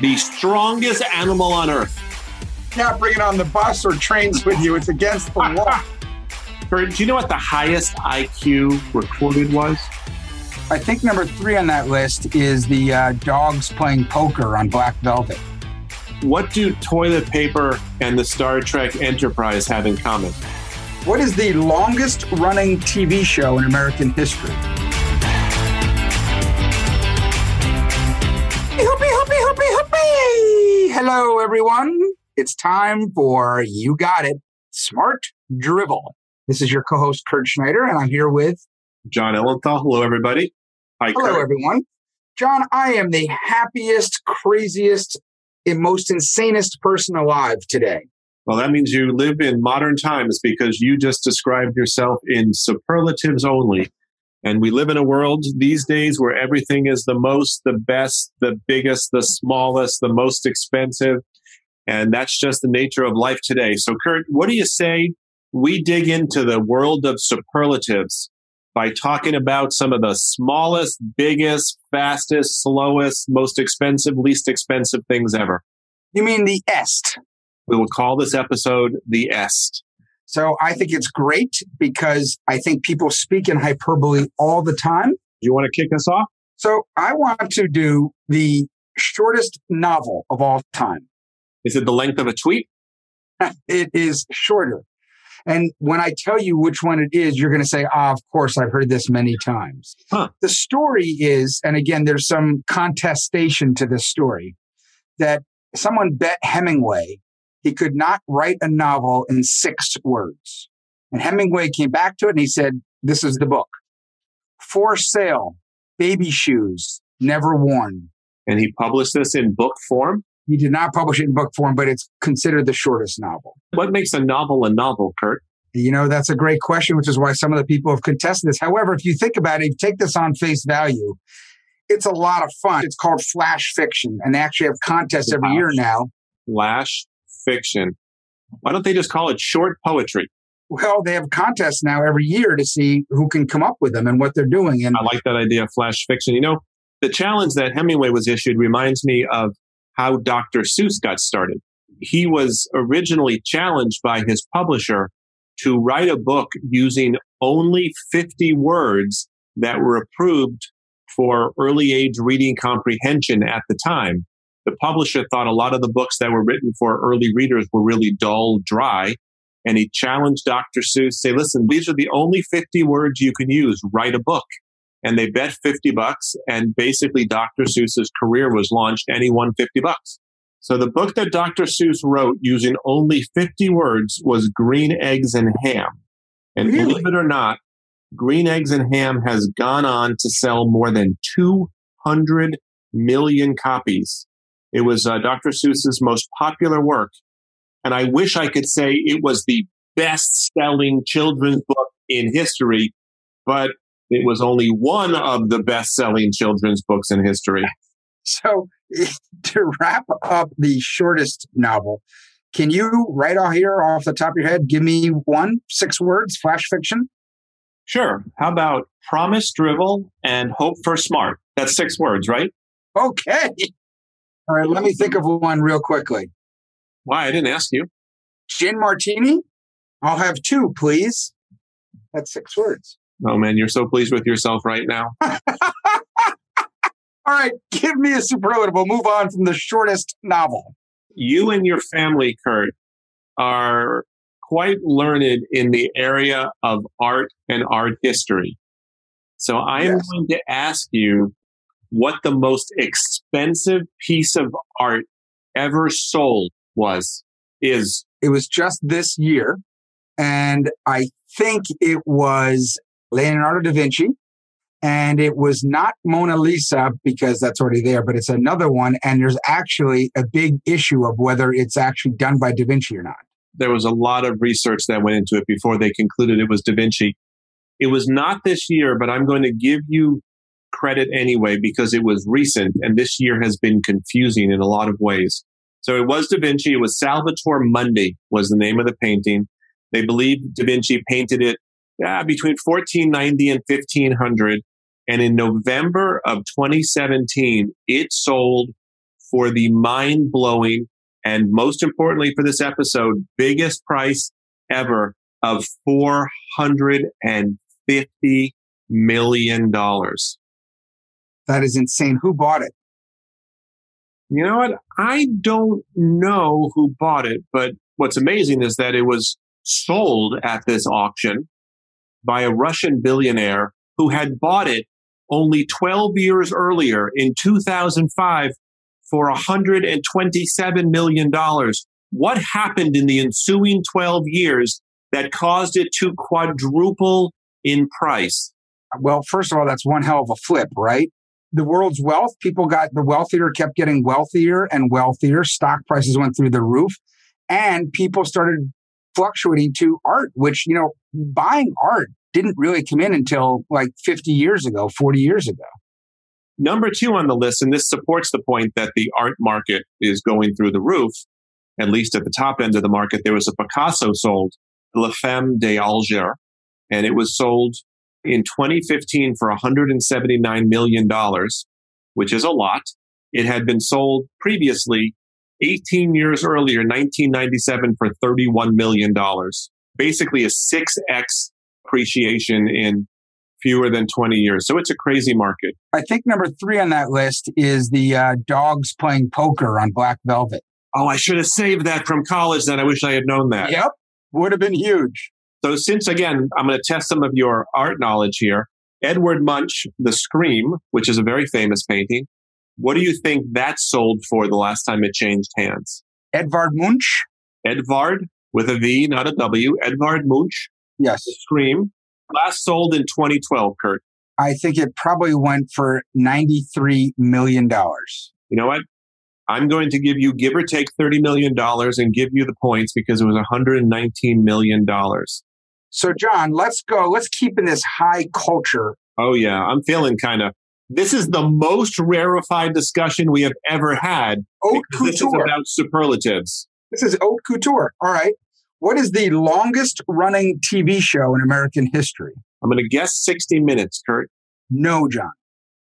the strongest animal on earth. Can't bringing on the bus or trains with you. It's against the law. Do you know what the highest IQ recorded was? I think number three on that list is the uh, dogs playing poker on Black Velvet. What do toilet paper and the Star Trek Enterprise have in common? What is the longest running TV show in American history? Hello, everyone. It's time for You Got It Smart Drivel. This is your co host, Kurt Schneider, and I'm here with Jon Ellenthal. Hello, everybody. Hi, Hello, Kurt. everyone. Jon, I am the happiest, craziest, and most insanest person alive today. Well, that means you live in modern times because you just described yourself in superlatives only. And we live in a world these days where everything is the most, the best, the biggest, the smallest, the most expensive. And that's just the nature of life today. So, Kurt, what do you say we dig into the world of superlatives by talking about some of the smallest, biggest, fastest, slowest, most expensive, least expensive things ever? You mean the est? We will call this episode the est. So I think it's great because I think people speak in hyperbole all the time. Do you want to kick us off? So I want to do the shortest novel of all time. Is it the length of a tweet? it is shorter. And when I tell you which one it is, you're going to say, ah, of course, I've heard this many times. Huh. The story is, and again, there's some contestation to this story, that someone bet Hemingway he could not write a novel in six words. And Hemingway came back to it and he said, This is the book. For sale, baby shoes, never worn. And he published this in book form? He did not publish it in book form, but it's considered the shortest novel. What makes a novel a novel, Kurt? You know, that's a great question, which is why some of the people have contested this. However, if you think about it, take this on face value, it's a lot of fun. It's called flash fiction, and they actually have contests every year now. Flash fiction. Why don't they just call it short poetry? Well, they have contests now every year to see who can come up with them and what they're doing. And I like that idea of flash fiction. You know, the challenge that Hemingway was issued reminds me of how Dr. Seuss got started. He was originally challenged by his publisher to write a book using only 50 words that were approved for early age reading comprehension at the time. The publisher thought a lot of the books that were written for early readers were really dull, dry. And he challenged Dr. Seuss, say, listen, these are the only 50 words you can use. Write a book. And they bet 50 bucks. And basically Dr. Seuss's career was launched and he won 50 bucks. So the book that Dr. Seuss wrote using only 50 words was Green Eggs and Ham. And really? believe it or not, Green Eggs and Ham has gone on to sell more than 200 million copies. It was uh, Dr. Seuss's most popular work. And I wish I could say it was the best selling children's book in history, but it was only one of the best selling children's books in history. So to wrap up the shortest novel, can you right off here off the top of your head give me one, six words, flash fiction? Sure. How about promise, drivel, and hope for smart? That's six words, right? Okay. All right, let me think of one real quickly. Why? I didn't ask you. Gin martini? I'll have two, please. That's six words. Oh, man, you're so pleased with yourself right now. All right, give me a superlative. We'll move on from the shortest novel. You and your family, Kurt, are quite learned in the area of art and art history. So I am yes. going to ask you what the most expensive piece of art ever sold was, is. It was just this year. And I think it was Leonardo da Vinci. And it was not Mona Lisa because that's already there, but it's another one. And there's actually a big issue of whether it's actually done by Da Vinci or not. There was a lot of research that went into it before they concluded it was Da Vinci. It was not this year, but I'm going to give you credit anyway because it was recent and this year has been confusing in a lot of ways. So it was Da Vinci. It was Salvator Mundi was the name of the painting. They believe Da Vinci painted it between 1490 and 1500. And in November of 2017, it sold for the mind blowing and most importantly for this episode, biggest price ever of $450 million. That is insane. Who bought it? You know what? I don't know who bought it, but what's amazing is that it was sold at this auction by a Russian billionaire who had bought it only 12 years earlier in 2005 for $127 million. What happened in the ensuing 12 years that caused it to quadruple in price? Well, first of all, that's one hell of a flip, right? The world's wealth, people got the wealthier kept getting wealthier and wealthier. Stock prices went through the roof and people started fluctuating to art, which, you know, buying art didn't really come in until like 50 years ago, 40 years ago. Number two on the list, and this supports the point that the art market is going through the roof, at least at the top end of the market, there was a Picasso sold, La Femme d'Alger, and it was sold in 2015 for $179 million, which is a lot. It had been sold previously 18 years earlier, 1997, for $31 million. Basically a 6x appreciation in fewer than 20 years. So it's a crazy market. I think number three on that list is the uh, dogs playing poker on Black Velvet. Oh, I should have saved that from college then. I wish I had known that. Yep. Would have been huge. So since again, I'm going to test some of your art knowledge here. Edward Munch, The Scream, which is a very famous painting. What do you think that sold for the last time it changed hands? Edvard Munch? Edvard with a V, not a W. Edvard Munch. Yes. The Scream. Last sold in 2012, Kurt. I think it probably went for $93 million. You know what? I'm going to give you, give or take $30 million and give you the points because it was $119 million. So, Jon, let's go. Let's keep in this high culture. Oh, yeah. I'm feeling kind of. This is the most rarefied discussion we have ever had. Haute couture. This is about superlatives. This is haute couture. All right. What is the longest running TV show in American history? I'm going to guess 60 minutes, Kurt. No, Jon.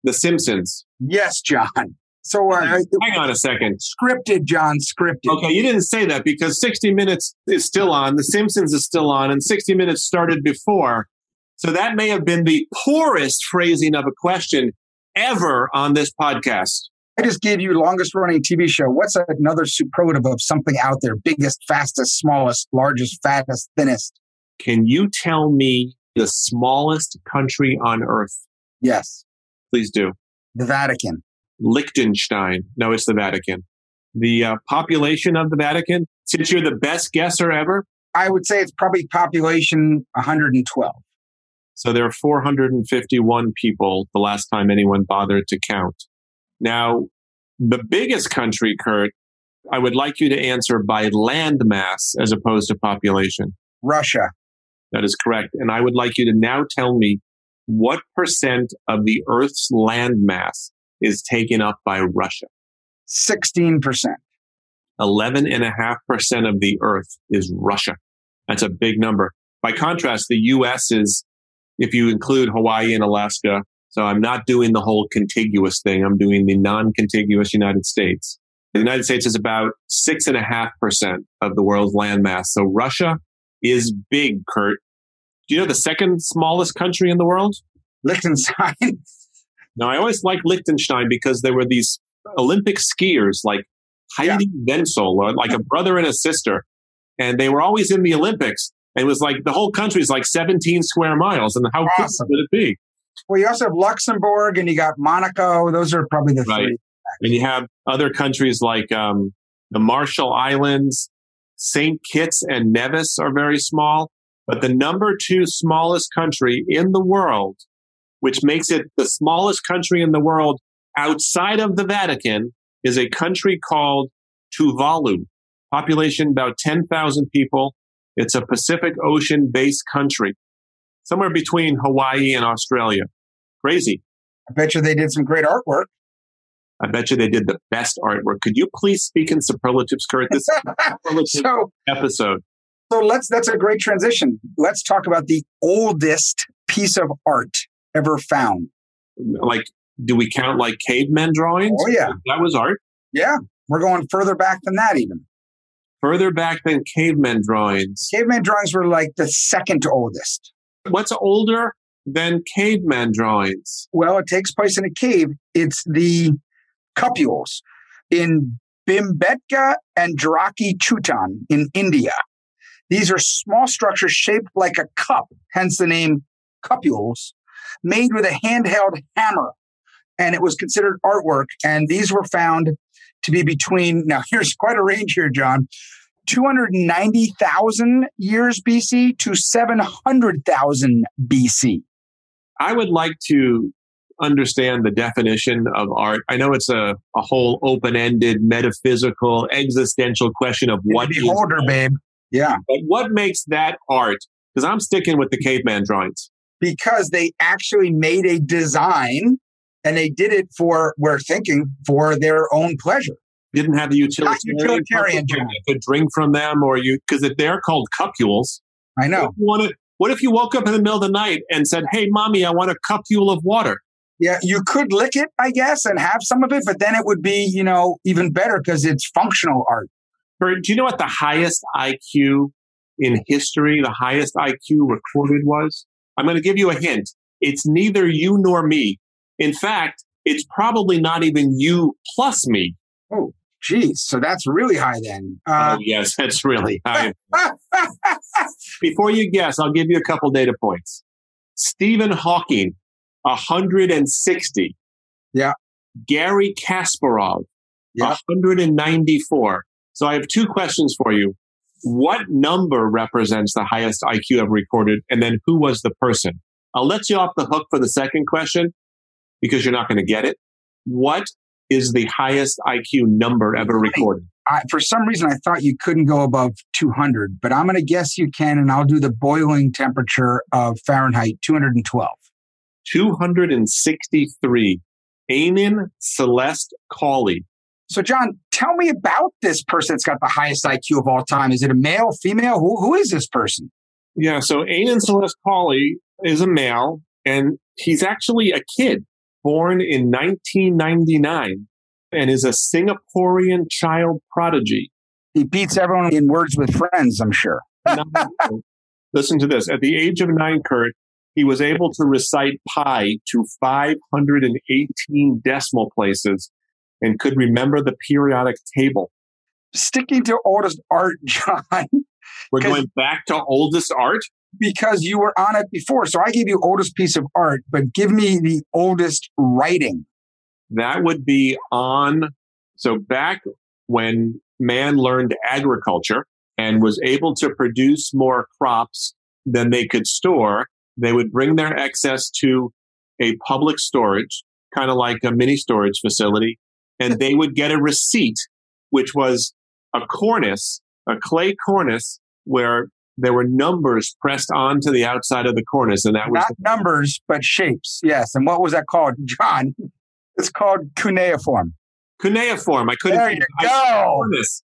The Simpsons. Yes, Jon. So uh, hang on a second. Scripted, Jon. Scripted. Okay, you didn't say that because 60 Minutes is still on. The Simpsons is still on, and 60 Minutes started before. So that may have been the poorest phrasing of a question ever on this podcast. I just gave you longest running TV show. What's another superlative of something out there? Biggest, fastest, smallest, largest, fattest, thinnest. Can you tell me the smallest country on earth? Yes. Please do. The Vatican. Liechtenstein. No, it's the Vatican. The uh, population of the Vatican, since you're the best guesser ever? I would say it's probably population 112. So there are 451 people the last time anyone bothered to count. Now, the biggest country, Kurt, I would like you to answer by land mass as opposed to population. Russia. That is correct. And I would like you to now tell me what percent of the Earth's land mass is taken up by Russia? 16%. 11.5% of the Earth is Russia. That's a big number. By contrast, the US is, if you include Hawaii and Alaska, so I'm not doing the whole contiguous thing. I'm doing the non-contiguous United States. The United States is about six and a half percent of the world's landmass. So Russia is big, Kurt. Do you know the second smallest country in the world? Liechtenstein. now, I always liked Liechtenstein because there were these Olympic skiers like Heidi yeah. Wenzel, like a brother and a sister, and they were always in the Olympics. And it was like the whole country is like 17 square miles. And how awesome. cool would it be? Well, you also have Luxembourg and you got Monaco. Those are probably the right. three. And you have other countries like um, the Marshall Islands, St. Kitts and Nevis are very small. But the number two smallest country in the world, which makes it the smallest country in the world outside of the Vatican, is a country called Tuvalu. Population about 10,000 people. It's a Pacific Ocean based country somewhere between Hawaii and Australia. Crazy. I bet you they did some great artwork. I bet you they did the best artwork. Could you please speak in superlatives, Kurt? This superlative so, episode. So let's that's a great transition. Let's talk about the oldest piece of art ever found. Like, do we count like cavemen drawings? Oh yeah. That was art. Yeah. We're going further back than that even. Further back than cavemen drawings. Caveman drawings were like the second oldest. What's older than caveman drawings? Well, it takes place in a cave. It's the cupules in Bhimbetka and Jharkhandi Chutan in India. These are small structures shaped like a cup, hence the name cupules, made with a handheld hammer. And it was considered artwork. And these were found to be between, now here's quite a range here, Jon, 290,000 years BC to 700,000 BC. I would like to understand the definition of art. I know it's a, a whole open ended, metaphysical, existential question of what beholder, is babe. Yeah. But what makes that art? Because I'm sticking with the caveman drawings. Because they actually made a design and they did it for, we're thinking, for their own pleasure. Didn't have the utilitarian, utilitarian could drink from them or you, because if they're called cupules. I know. What if, what if you woke up in the middle of the night and said, Hey, mommy, I want a cupule of water? Yeah, you could lick it, I guess, and have some of it, but then it would be, you know, even better because it's functional art. Do you know what the highest IQ in history, the highest IQ recorded was? I'm going to give you a hint. It's neither you nor me. In fact, it's probably not even you plus me. Oh, geez. So that's really high then. Uh, oh, yes, that's really high. Before you guess, I'll give you a couple data points. Stephen Hawking, 160. Yeah. Garry Kasparov, yeah. 194. So I have two questions for you. What number represents the highest IQ ever recorded? And then who was the person? I'll let you off the hook for the second question because you're not going to get it. What is the highest IQ number ever recorded? I, for some reason, I thought you couldn't go above 200, but I'm going to guess you can, and I'll do the boiling temperature of Fahrenheit 212. 263. Ainan Celeste Cawley so, Jon, tell me about this person that's got the highest IQ of all time. Is it a male, female? Who, who is this person? Yeah, so Ainan Celeste Cawley is a male, and he's actually a kid born in 1999 and is a Singaporean child prodigy. He beats everyone in words with friends, I'm sure. Listen to this. At the age of nine, Kurt, he was able to recite pi to 518 decimal places and could remember the periodic table. Sticking to oldest art, Jon. We're going back to oldest art? Because you were on it before. So I gave you oldest piece of art, but give me the oldest writing. That would be on. So back when man learned agriculture and was able to produce more crops than they could store, they would bring their excess to a public storage, kind of like a mini storage facility, and they would get a receipt, which was a cornice, a clay cornice, where there were numbers pressed onto the outside of the cornice, and that was not numbers but shapes. Yes, and what was that called, Jon? It's called cuneiform. Cuneiform. I couldn't. There you I go. Cornice.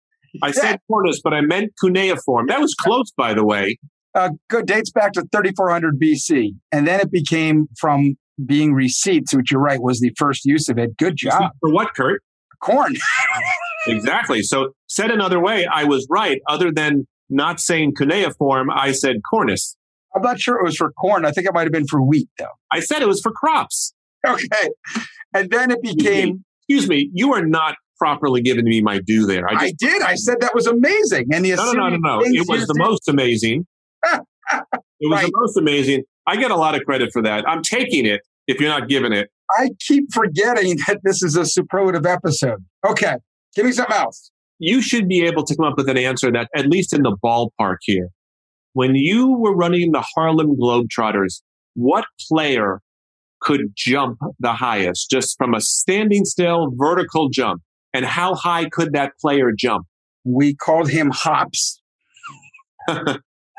I said cornice, but I meant cuneiform. That was close, by the way. Uh, good dates back to 3400 BC, and then it became from being receipts, which you're right was the first use of it. Good job. For what, Kurt? Corn. exactly. So said another way, I was right. Other than not saying cuneiform, I said cornice. I'm not sure it was for corn. I think it might have been for wheat, though. I said it was for crops. Okay. And then it became. Excuse me, you are not properly giving me my due there. I, just, I did. I said that was amazing. And the no, no, no, no, no. It was the most amazing. it was right. the most amazing. I get a lot of credit for that. I'm taking it if you're not giving it. I keep forgetting that this is a superlative episode. Okay, give me something else. You should be able to come up with an answer that, at least in the ballpark here, when you were running the Harlem Globetrotters, what player could jump the highest just from a standing still vertical jump? And how high could that player jump? We called him Hops.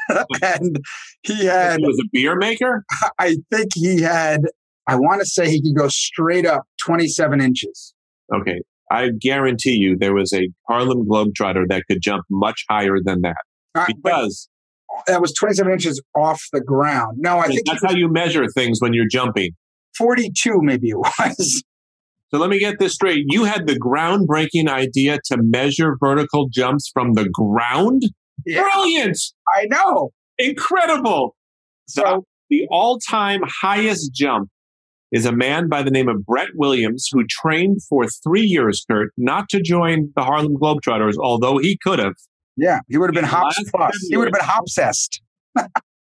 and he had. He was a beer maker? I think he had I want to say he could go straight up 27 inches. Okay. I guarantee you there was a Harlem Globetrotter that could jump much higher than that. Uh, because that was 27 inches off the ground. No, I think that's how you measure things when you're jumping. 42, maybe it was. So let me get this straight. You had the groundbreaking idea to measure vertical jumps from the ground? Yeah. Brilliant. I know. Incredible. So the all time highest jump is a man by the name of Brett Williams who trained for three years, Kurt, not to join the Harlem Globetrotters, although he could have. Yeah, he would have been hops He would have been hopsessed.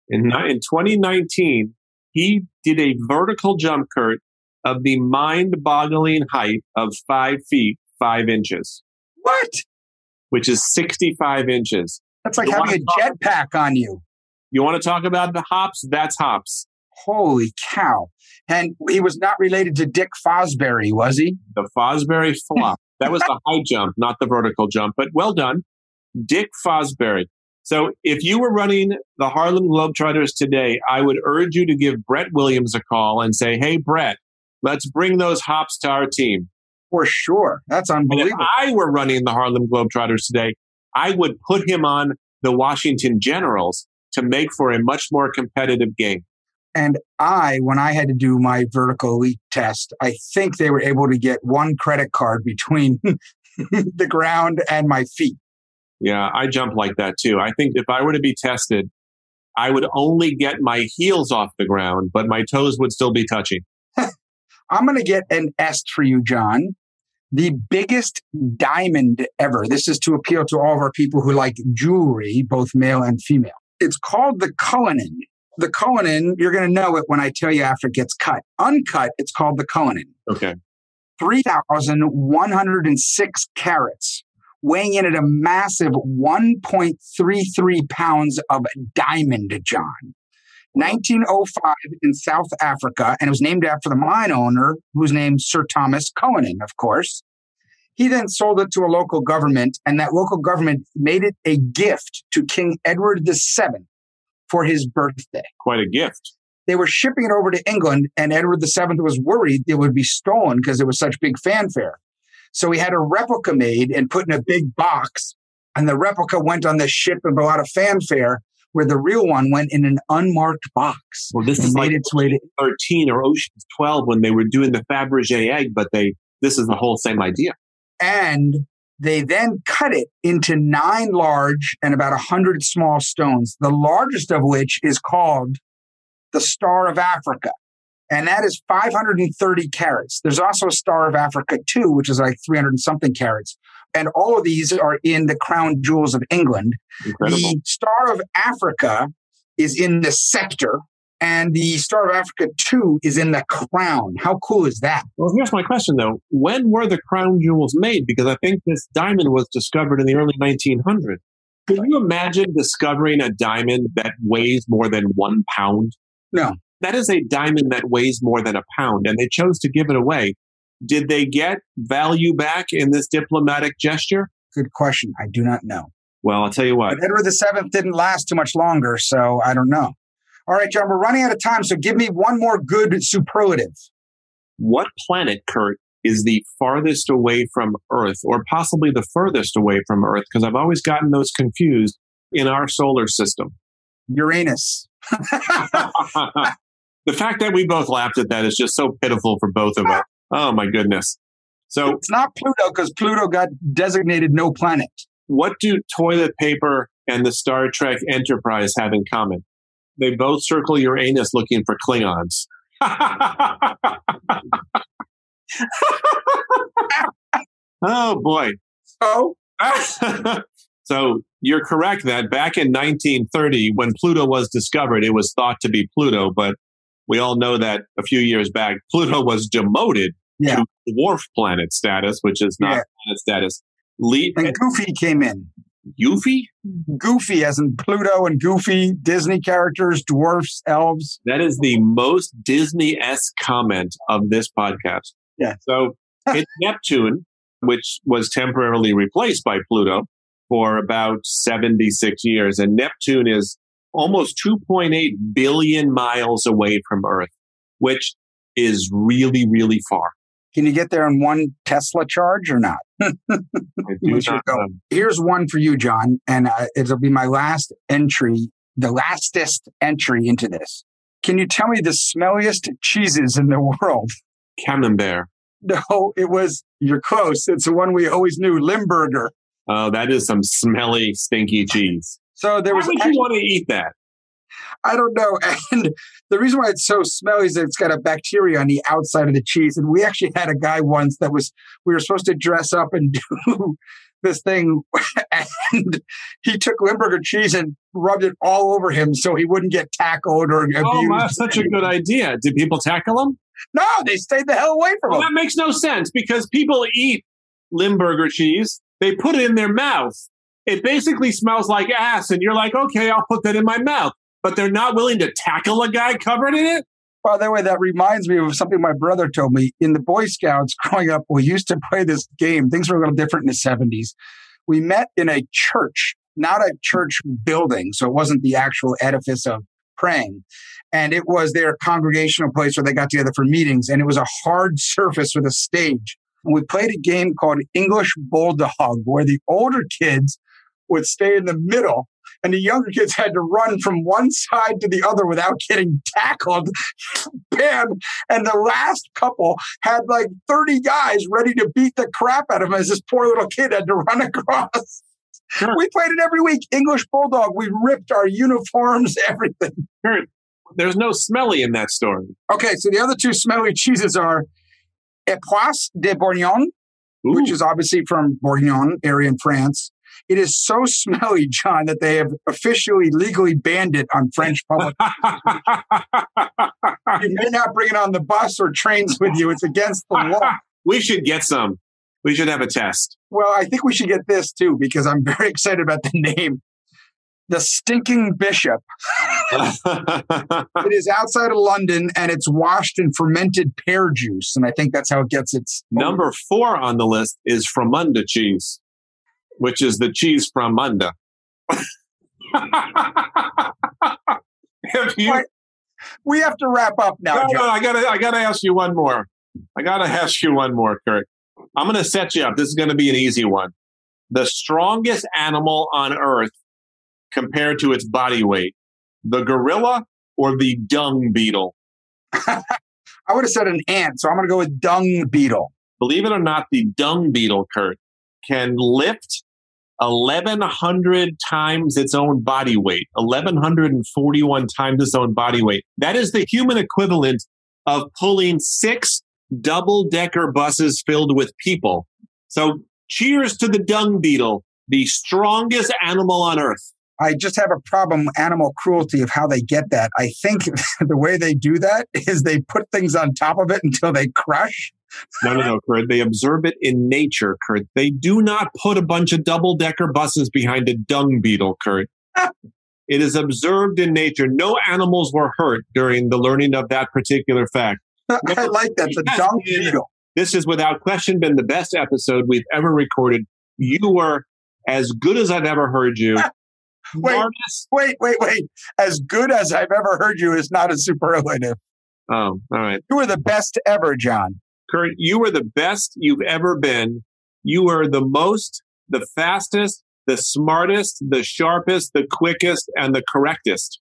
in, in 2019, he did a vertical jump, Kurt, of the mind boggling height of five feet, five inches. What? Which is 65 inches. That's like you having a jetpack on you. You want to talk about the hops? That's hops. Holy cow. And he was not related to Dick Fosbury, was he? The Fosbury flop. that was the high jump, not the vertical jump, but well done. Dick Fosbury. So if you were running the Harlem Globetrotters today, I would urge you to give Brett Williams a call and say, Hey, Brett, let's bring those hops to our team. For sure. That's unbelievable. And if I were running the Harlem Globetrotters today, I would put him on the Washington Generals to make for a much more competitive game. And I, when I had to do my vertical elite test, I think they were able to get one credit card between the ground and my feet. Yeah, I jump like that too. I think if I were to be tested, I would only get my heels off the ground, but my toes would still be touching. I'm going to get an S for you, Jon. The biggest diamond ever. This is to appeal to all of our people who like jewelry, both male and female. It's called the Cullinan. The Cullinan, you're going to know it when I tell you after it gets cut. Uncut, it's called the Cullinan. Okay. 3,106 carats weighing in at a massive 1.33 pounds of diamond, Jon. 1905 in South Africa, and it was named after the mine owner, whose name Sir Thomas Cullinan, of course. He then sold it to a local government, and that local government made it a gift to King Edward VII for his birthday. Quite a gift. They were shipping it over to England, and Edward VII was worried it would be stolen because it was such big fanfare. So he had a replica made and put in a big box. And the replica went on the ship and a lot of fanfare, where the real one went in an unmarked box. Well, this is made like its way to 13 or Ocean's 12 when they were doing the Fabergé egg, but they this is the whole same idea. And they then cut it into nine large and about a hundred small stones, the largest of which is called the Star of Africa and that is 530 carats. There's also a Star of Africa too, which is like 300 something carats. And all of these are in the crown jewels of England. Incredible. The Star of Africa is in the scepter, and the Star of Africa 2 is in the crown. How cool is that? Well, here's my question though. When were the crown jewels made? Because I think this diamond was discovered in the early 1900s. Can you imagine discovering a diamond that weighs more than one pound? No that is a diamond that weighs more than a pound, and they chose to give it away. Did they get value back in this diplomatic gesture? Good question. I do not know. Well, I'll tell you what. But Edward VII didn't last too much longer, so I don't know. All right, Jon, we're running out of time, so give me one more good superlative. What planet, Kurt, is the farthest away from Earth, or possibly the furthest away from Earth? Because I've always gotten those confused in our solar system. Uranus. the fact that we both laughed at that is just so pitiful for both of us. Oh my goodness. So it's not Pluto because Pluto got designated no planet. What do toilet paper and the Star Trek Enterprise have in common? They both circle Uranus looking for Klingons. oh boy. Oh. so you're correct that back in 1930, when Pluto was discovered, it was thought to be Pluto, but we all know that a few years back, Pluto was demoted yeah. to dwarf planet status, which is not yeah. planet status. Le- and Goofy came in. Goofy? Mm-hmm. Goofy, as in Pluto and Goofy, Disney characters, dwarfs, elves. That is the most Disney esque comment of this podcast. Yeah. So it's Neptune, which was temporarily replaced by Pluto for about 76 years. And Neptune is almost 2.8 billion miles away from Earth, which is really, really far. Can you get there in one Tesla charge or not? not Here's one for you, Jon, and uh, it'll be my last entry, the lastest entry into this. Can you tell me the smelliest cheeses in the world? Camembert. No, it was, you're close. It's the one we always knew, Limburger. Oh, that is some smelly, stinky cheese. So there Why was. would actually- you want to eat that? I don't know. And the reason why it's so smelly is that it's got a bacteria on the outside of the cheese. And we actually had a guy once that was, we were supposed to dress up and do this thing. And he took Limburger cheese and rubbed it all over him so he wouldn't get tackled or oh, abused. Oh, my, that's such a good idea. Did people tackle him? No, they stayed the hell away from Well, him. that makes no sense because people eat Limburger cheese. They put it in their mouth. It basically smells like ass, and you're like, okay, I'll put that in my mouth. But they're not willing to tackle a guy covered in it. By the way, that reminds me of something my brother told me. In the Boy Scouts growing up, we used to play this game. Things were a little different in the 70s. We met in a church, not a church building. So it wasn't the actual edifice of praying. And it was their congregational place where they got together for meetings. And it was a hard surface with a stage. And we played a game called English Bulldog, where the older kids would stay in the middle and the younger kids had to run from one side to the other without getting tackled. Bam. And the last couple had like 30 guys ready to beat the crap out of him as this poor little kid had to run across. Sure. We played it every week. English Bulldog. We ripped our uniforms, everything. Kurt, there's no smelly in that story. Okay, so the other two smelly cheeses are Epoisse de Bourgogne, which is obviously from Bourgogne area in France. It is so smelly, Jon, that they have officially legally banned it on French public. you may not bring it on the bus or trains with you. It's against the law. we should get some. We should have a test. Well, I think we should get this too because I'm very excited about the name. The Stinking Bishop. It is outside of London and it's washed in fermented pear juice. And I think that's how it gets its Number four on the list is Fromunda cheese, which is the cheese from Munda. Have you, What? We have to wrap up now, no, no, I gotta, I gotta ask you one more. I gotta ask you one more, Kurt. I'm gonna set you up. This is gonna be an easy one. The strongest animal on Earth compared to its body weight, the gorilla or the dung beetle? I would have said an ant, so I'm going to go with dung beetle. Believe it or not, the dung beetle, Kurt, can lift 1,100 times its own body weight, 1,141 times its own body weight. That is the human equivalent of pulling six double decker buses filled with people. So cheers to the dung beetle, the strongest animal on earth. I just have a problem animal cruelty of how they get that. I think the way they do that is they put things on top of it until they crush. No, no, no, Kurt. They observe it in nature, Kurt. They do not put a bunch of double decker buses behind a dung beetle, Kurt. it is observed in nature. No animals were hurt during the learning of that particular fact. I like that. The Yes, dung beetle. This has without question been the best episode we've ever recorded. You were as good as I've ever heard you. Wait. Smartest- Wait, wait, wait. As good as I've ever heard you is not a superlative. Oh, all right. You were the best ever, Jon. Kurt, you are the best you've ever been. You are the most, the fastest, the smartest, the sharpest, the quickest, and the correctest.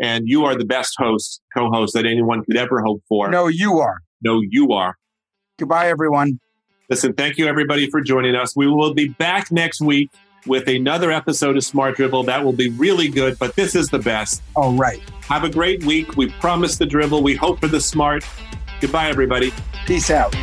And you are the best host, co-host that anyone could ever hope for. No, you are. no you are. Goodbye, everyone. Listen, thank you everybody for joining us. We will be back next week with another episode of Smart Drivel. That will be really good, but this is the best. All right. Have a great week. We promise the dribble. We hope for the smart. Goodbye, everybody. Peace out.